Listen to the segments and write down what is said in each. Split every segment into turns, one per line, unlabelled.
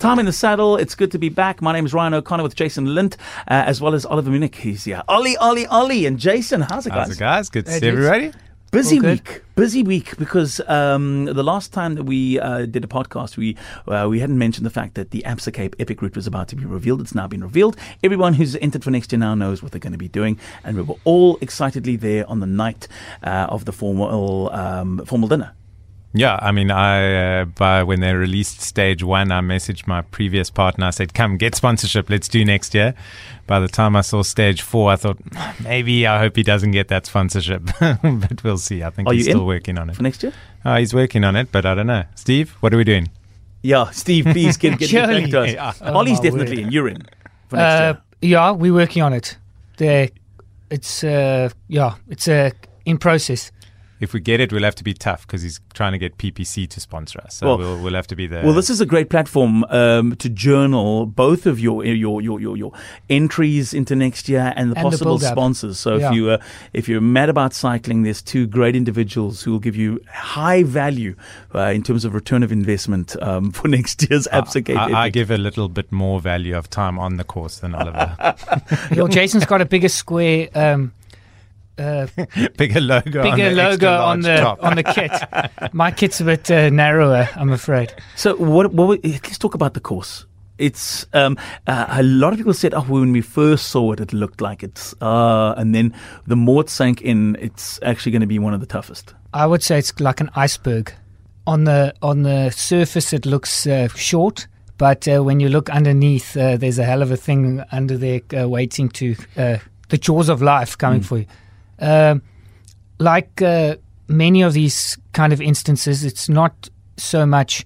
Time in the saddle. It's good to be back. My name is Ryan O'Connor with Jason Lint, uh, as well as Oliver Munnik. He's here. Ollie, Ollie, Ollie, and Jason. How's it, guys?
How's it, guys? Good to
Hey,
see
dudes.
everybody.
Busy
All
week, busy week because um, the last time that we uh, did a podcast, we uh, we hadn't mentioned the fact that the Absa Cape Epic route was about to be revealed. It's now been revealed. Everyone who's entered for next year now knows what they're going to be doing, and we were all excitedly there on the night uh, of the formal um, formal dinner.
Yeah, I mean, I uh, by when they released stage one, I messaged my previous partner. I said, "Come get sponsorship. Let's do next year." By the time I saw stage four, I thought maybe I hope he doesn't get that sponsorship, but we'll see. I think
Are
he's still working on it.
for next year.
Oh, he's working on it, but I don't know. Steve, what are we doing?
Yeah, Steve, please get, get, get back to us.
Yeah.
Oh,
Ollie's
my
definitely
word.
in. You're in for next
Uh,
year.
yeah, we're working on it. The, it's uh, yeah, it's uh, in process.
If we get it, we'll have to be tough because he's trying to get PPC to sponsor us. So
Well-
we'll, we'll have to be there.
Well, this is a great platform um, to journal both of your your your your, your entries into next year and the
And
possible
build-up.
sponsors. So
Yeah.
if you uh, if you're mad about cycling, there's two great individuals who will give you high value uh, in terms of return of investment um, for next year's Absa Cape
I, I give a little bit more value of time on the course than Oliver.
Your Jason's got a bigger square, um, uh,
Bigger logo, on
bigger
the
logo on the
top.
on the kit. My kit's a bit uh, narrower, I'm afraid.
So what? what we- let's talk about the course. It's um, uh, a lot of people said, "Oh, when we first saw it, it looked like it's," uh, and then the more it sank in, it's actually going to be one of the toughest.
I would say it's like an iceberg. On the on the surface, it looks uh, short, but uh, when you look underneath, uh, there's a hell of a thing under there uh, waiting to uh, the jaws of life coming for you. Um, like uh, many of these kind of instances, it's not so much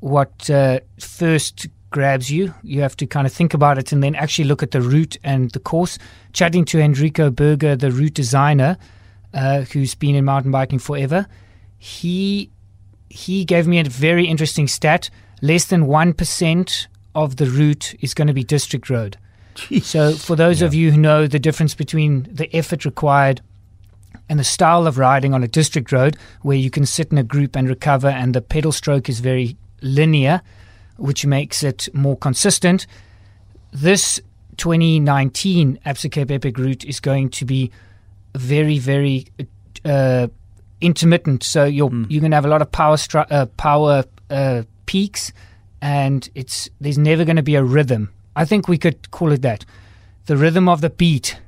what uh, first grabs you. You have to kind of think about it and then actually look at the route and the course. Chatting to Enrico Berger, the route designer, uh, who's been in mountain biking forever, he he gave me a very interesting stat. Less than one percent of the route is going to be district road. So, for those of you who know the difference between the effort required and the style of riding on a district road, where you can sit in a group and recover, and the pedal stroke is very linear, which makes it more consistent. This 2019 Absa Cape Epic route is going to be very, very uh, intermittent. So you're you're going to have a lot of power stru- uh, power uh, peaks, and it's there's never going to be a rhythm. I think we could call it that, the rhythm of the beat.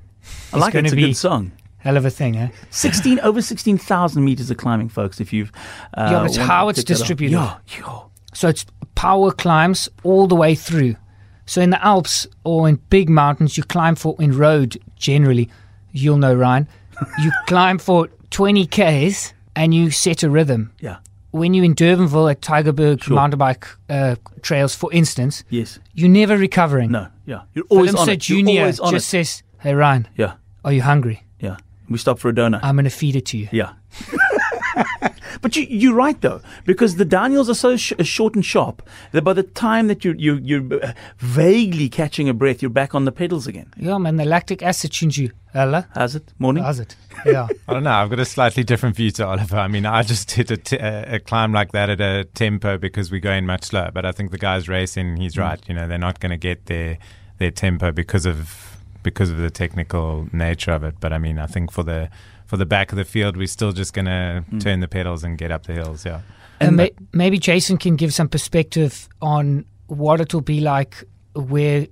I like it. It's a
be-
good song.
Hell of a thing, eh?
16 over 16,000 meters of climbing, folks. If you've uh,
Yeah, but it's how it's
pick that up.
distributed.
Yeah, yeah.
So it's power climbs all the way through. So in the Alps or in big mountains, you climb for in road generally. You'll know Ryan. You climb for 20 k's and you set a rhythm.
Yeah.
When you're in Durbanville at Tygerberg
Sure.
mountain bike uh, trails, for instance,
Yes.
you're never recovering.
No. Yeah. You're always
Philip
on
Sir
it. You're
Junior
always on
just
it.
says, "Hey Ryan,
Yeah.
are you hungry?
Yeah. We stop for a donut.
I'm going to feed it to you."
yeah. but you, you're right though, because the Daniels are so sh- short and sharp that by the time that you you you're uh, vaguely catching a breath, you're back on the pedals again.
Yeah, man, the lactic acid tunes you. Hello,
How's it? Morning.
how's it? Yeah.
I don't know. I've got a slightly different view to Oliver. I mean, I just hit a, t- a, a climb like that at a tempo because we're going much slower. But I think the guys racing, he's right. You know, they're not going to get their their tempo because of because of the technical nature of it. But I mean, I think for the for the back of the field, we're still just going to hmm. turn the pedals and get up the hills. Yeah.
And
And
may, maybe Jason can give some perspective on what it will be like where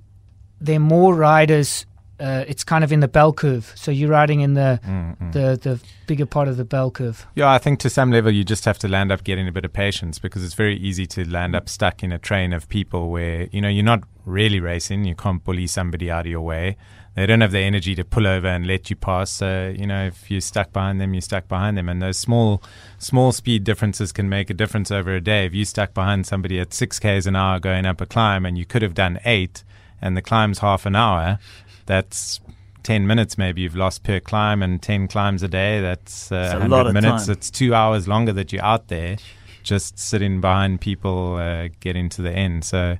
there are more riders. Uh, it's kind of in the bell curve. So you're riding in the, mm, mm. the the bigger part of the bell curve.
Yeah, I think to some level you just have to land up getting a bit of patience because it's very easy to land up stuck in a train of people where, you know, you're not really racing. You can't bully somebody out of your way. They don't have the energy to pull over and let you pass. So, you know, if you're stuck behind them, you're stuck behind them. And those small, small speed differences can make a difference over a day. If you're stuck behind somebody at six Ks an hour going up a climb and you could have done eight and the climb's half an hour, that's 10 minutes maybe you've lost per climb and 10 climbs a day that's uh,
a
100
lot of
minutes
time.
it's two hours longer that you're out there just sitting behind people uh, getting to the end so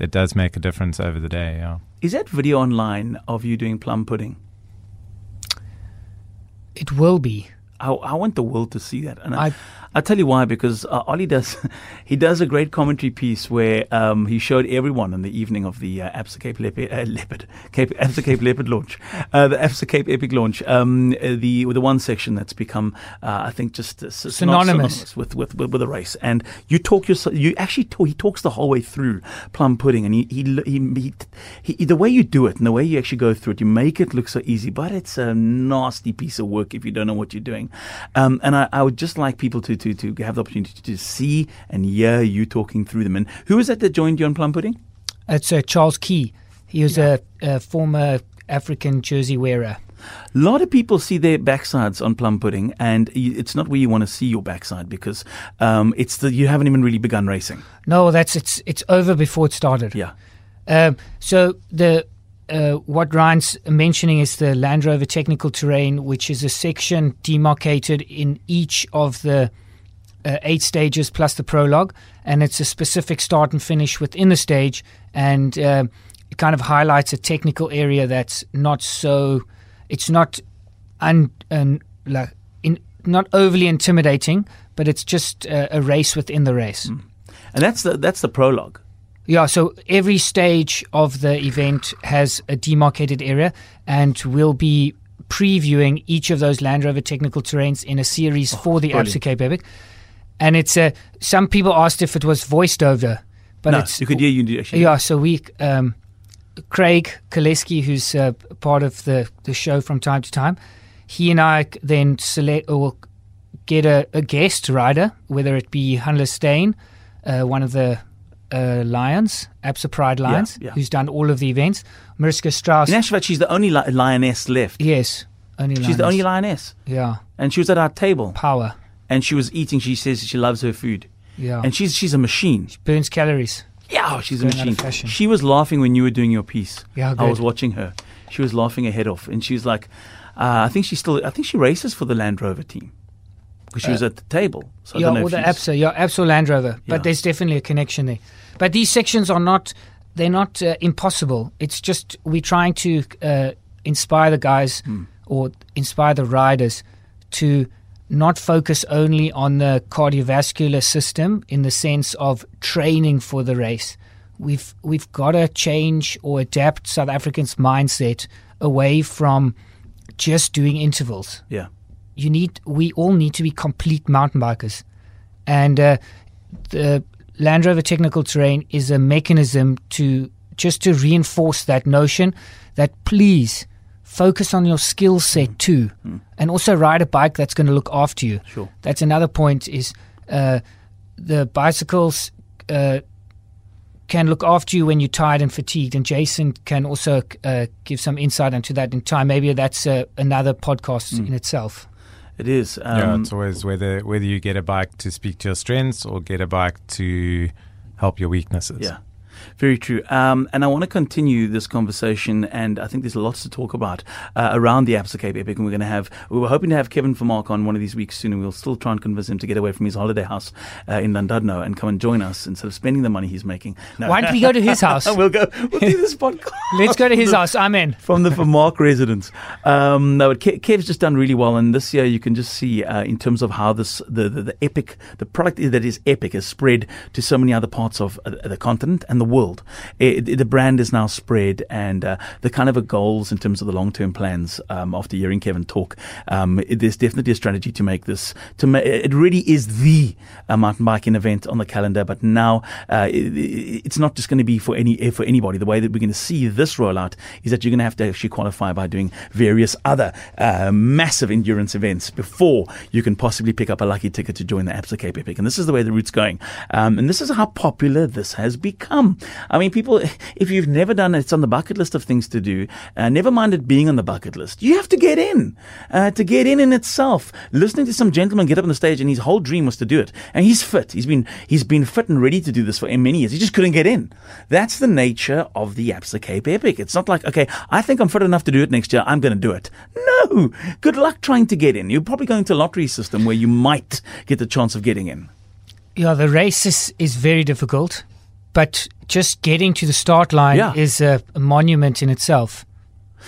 it does make a difference over the day yeah
Is that video online of you doing plum pudding?
It will be.
I, I want the world to see that. And I,
I-
I'll tell you why, because uh, Ollie does, he does a great commentary piece where um, he showed everyone on the evening of the uh, Absa Cape Leopard, uh, Leopard Cape, Absa Cape Leopard launch, uh, the Absa Cape Epic launch, um, the the one section that's become, uh, I think, just uh, s-
Synonymous.
with, with, with, with the race. And you talk yourself, you actually talk, he talks the whole way through plum pudding, and he, he, he, he, he the way you do it and the way you actually go through it, you make it look so easy, but it's a nasty piece of work if you don't know what you're doing. Um, and I, I would just like people to, to, to have the opportunity to see and hear you talking through them. And who was that that joined you on plum pudding?
It's uh, Charles Keey. He was a, a former African jersey wearer.
A lot of people see their backsides on plum pudding, and it's not where you want to see your backside because um, it's the you haven't even really begun racing.
No, that's it's it's over before it started.
Yeah,
Um, so the uh, what Ryan's mentioning is the Land Rover technical terrain, which is a section demarcated in each of the uh, eight stages plus the prologue, and it's a specific start and finish within the stage, and um it kind of highlights a technical area that's not so, it's not un, un, like in, not overly intimidating, but it's just uh, a race within the race.
and that's the that's the prologue.
Yeah, so every stage of the event has a demarcated area, and we'll be previewing each of those Land Rover technical terrains in a series for the
Oh, brilliant.
Absa Cape Epic. And it's uh, some people asked if it was voiced over, but
no,
it's
you could hear you actually.
yeah. So we, um, Craig Kolesky, who's uh, part of the the show from time to time, he and I then select or get a, a guest rider, whether it be Hannele Steyn, uh, one of the uh, Lions, Absa Pride Lions,
yeah.
who's done all of the events. Mariska Strauss,
In actual fact, she's the only li- lioness left.
yes, only
She's the only lioness,
yeah,
and she was at our table,
power,
and she was eating. She says she loves her food,
yeah,
and she's she's a machine.
She burns calories.
Yeah, she's a
Going out of
machine. She was laughing when you were doing your piece.
Yeah,
I was watching her. She was laughing her head off, and she was like, uh, "I think she still. I think she races for the Land Rover team because she was at the table." So
yeah, or the Absa, yeah, Absa or Land Rover.
Yeah.
But there's definitely a connection there. But these sections are not, they're not uh, impossible. It's just we're trying to uh, inspire the guys
Hmm.
or inspire the riders to not focus only on the cardiovascular system in the sense of training for the race. We've we've got to change or adapt South Africans' mindset away from just doing intervals
Yeah,
you need we all need to be complete mountain bikers. And uh, the land rover technical terrain is a mechanism to just to reinforce that notion that please focus on your skill set too and also ride a bike that's going to look after you.
Sure.
that's another point is uh, the bicycles uh, can look after you when you're tired and fatigued and jason can also uh, give some insight into that in time. Maybe that's uh, another podcast in itself
It is. Um,
yeah, it's always whether whether you get a bike to speak to your strengths or get a bike to help your weaknesses.
Yeah. Very true. Um, and I want to continue this conversation, and I think there's lots to talk about uh, around the Absa Cape Epic. And we're going to have, we were hoping to have Kevin Vermaak on one of these weeks soon, and we'll still try and convince him to get away from his holiday house uh, in Llandudno and come and join us instead of spending the money he's making. No.
Why don't we go to his house?
we'll go, we'll do this podcast.
Let's go to his house. I'm in.
from the Vermaak residence. Um, no, but Ke- Kev's just done really well, and this year you can just see uh, in terms of how this the, the the epic the product that is epic has spread to so many other parts of uh, the continent and the world. It, it- the brand is now spread, and uh, the kind of a goals in terms of the long term plans. Um, after hearing Kevin talk, um, it, there's definitely a strategy to make this to ma- it really is the uh, mountain biking event on the calendar. But now uh, it, it- it's not just going to be for any for anybody. The way that we're going to see this rollout is that you're going to have to actually qualify by doing various other uh, massive endurance events before you can possibly pick up a lucky ticket to join the Absa Cape Epic. And this is the way the route's going. Um, and this is how popular this has become. I mean, people, if you've never done it, it's on the bucket list of things to do. Uh, never mind it being on the bucket list. You have to get in. Uh, to get in in itself, listening to some gentleman get up on the stage and his whole dream was to do it. And he's fit. He's been, he's been fit and ready to do this for many years. He just couldn't get in. That's the nature of the Absa Cape Epic. It's not like, okay, I think I'm fit enough to do it next year. I'm going to do it. No. Good luck trying to get in. You're probably going to a lottery system where you might get the chance of getting in.
Yeah, the race is, is very difficult, but just getting to the start line
Yeah.
is a, a monument in itself.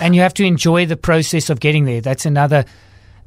And you have to enjoy the process of getting there. That's another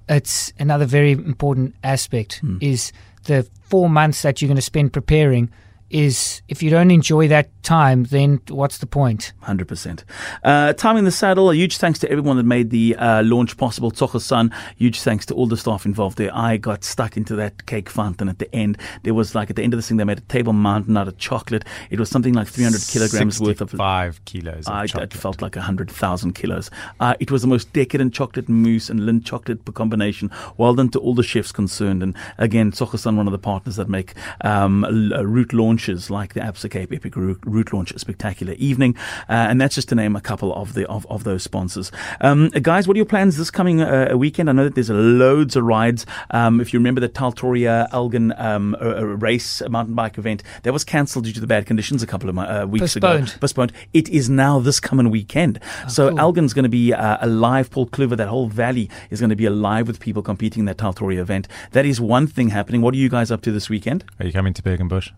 it's another very important aspect
Hmm.
is the four months that you're going to spend preparing is if you don't enjoy that time, then what's the point?
Hundred percent. Uh, time in the saddle. A huge thanks to everyone that made the uh, launch possible. Tsogo Sun. Huge thanks to all the staff involved there. I got stuck into that cake fountain at the end. There was like at the end of this thing, they made a table mountain out of chocolate. It was something like three hundred kilograms worth of.
five kilos. Of
I,
chocolate.
it felt like 100,000 kilos. Uh, it was the most decadent chocolate mousse and Lindt chocolate combination. Well done to all the chefs concerned. And again, Tsogo Sun, one of the partners that make um, l- uh, route launches like the Absa Cape Epic route, route launch spectacular evening. Uh, and that's just to name a couple of the of, of those sponsors. Um, guys, what are your plans this coming uh, weekend? I know that there's loads of rides. Um, if you remember the Taltoria Elgin um, uh, uh, race, mountain bike event, that was cancelled due to the bad conditions a couple of uh, weeks ago
Postponed.
postponed. It is now this coming weekend. so
cool.
Elgin's going to be uh, alive. Paul Cluver, that whole valley is going to be alive with people competing in that Taltoria event. That is one thing happening. What are you guys up to this weekend?
Are you coming to Berg & Bush?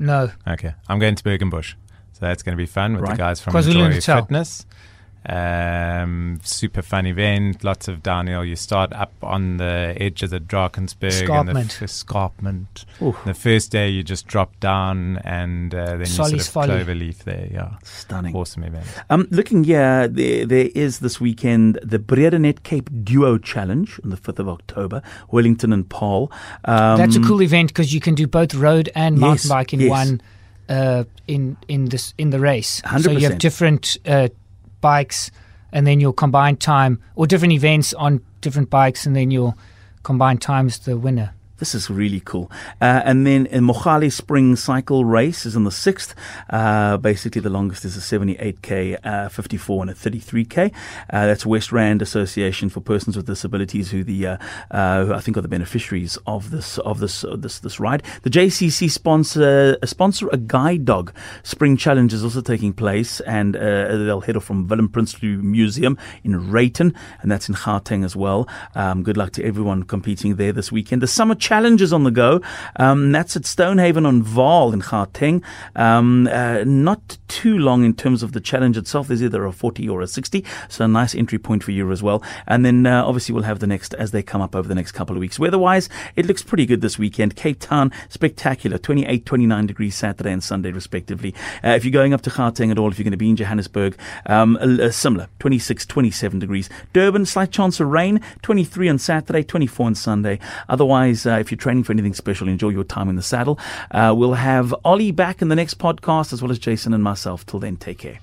No.
Okay, I'm going to Berg & Bush, so that's going to be fun with
Right.
the guys from
KwaZulu Natal.
Fitness. Um, super fun event, lots of downhill. You start up on the edge of the Drakensberg and the
Escarpment.
f- escarpment. The first day you just drop down and uh, then you sort of
Folly.
clover leaf there. Yeah,
Stunning.
awesome event.
Um, looking here, there, there is this weekend the Bredenet Cape Duo Challenge on the 5th of October, Wellington and Paarl. Um,
That's a cool event because you can do both road and
Yes,
mountain bike in
yes.
one uh, in in this in the race. So you have different uh, bikes, and then your combined time, or different events on different bikes, and then your combined times the winner.
This is really cool. Uh, and then in Mogale Spring Cycle Race is on the 6th. Uh, basically, the longest is a 78k, uh, 54 and a 33k. Uh, that's West Rand Association for Persons with Disabilities, who the uh, uh, who I think are the beneficiaries of this of this this this ride. The JCC sponsor sponsor a guide dog spring challenge is also taking place, and they'll head off from Willem Prinsloo Museum in Rayton, and that's in Gauteng as well. Um, good luck to everyone competing there this weekend. The summer is on the go. Um, that's at Stonehaven on Vaal in Gauteng. Um, uh, not too long in terms of the challenge itself. There's either a 40 or a 60, so a nice entry point for you as well. And then uh, obviously we'll have the next as they come up over the next couple of weeks. Weather-wise, it looks pretty good this weekend. Cape Town, spectacular, 28, 29 degrees Saturday and Sunday respectively. Uh, if you're going up to Gauteng at all, if you're going to be in Johannesburg, um, similar, 26, 27 degrees. Durban, slight chance of rain, 23 on Saturday, 24 on Sunday. Otherwise, uh, if you're training for anything special, enjoy your time in the saddle. Uh, we'll have Ollie back in the next podcast, as well as Jason and myself. Till then, take care.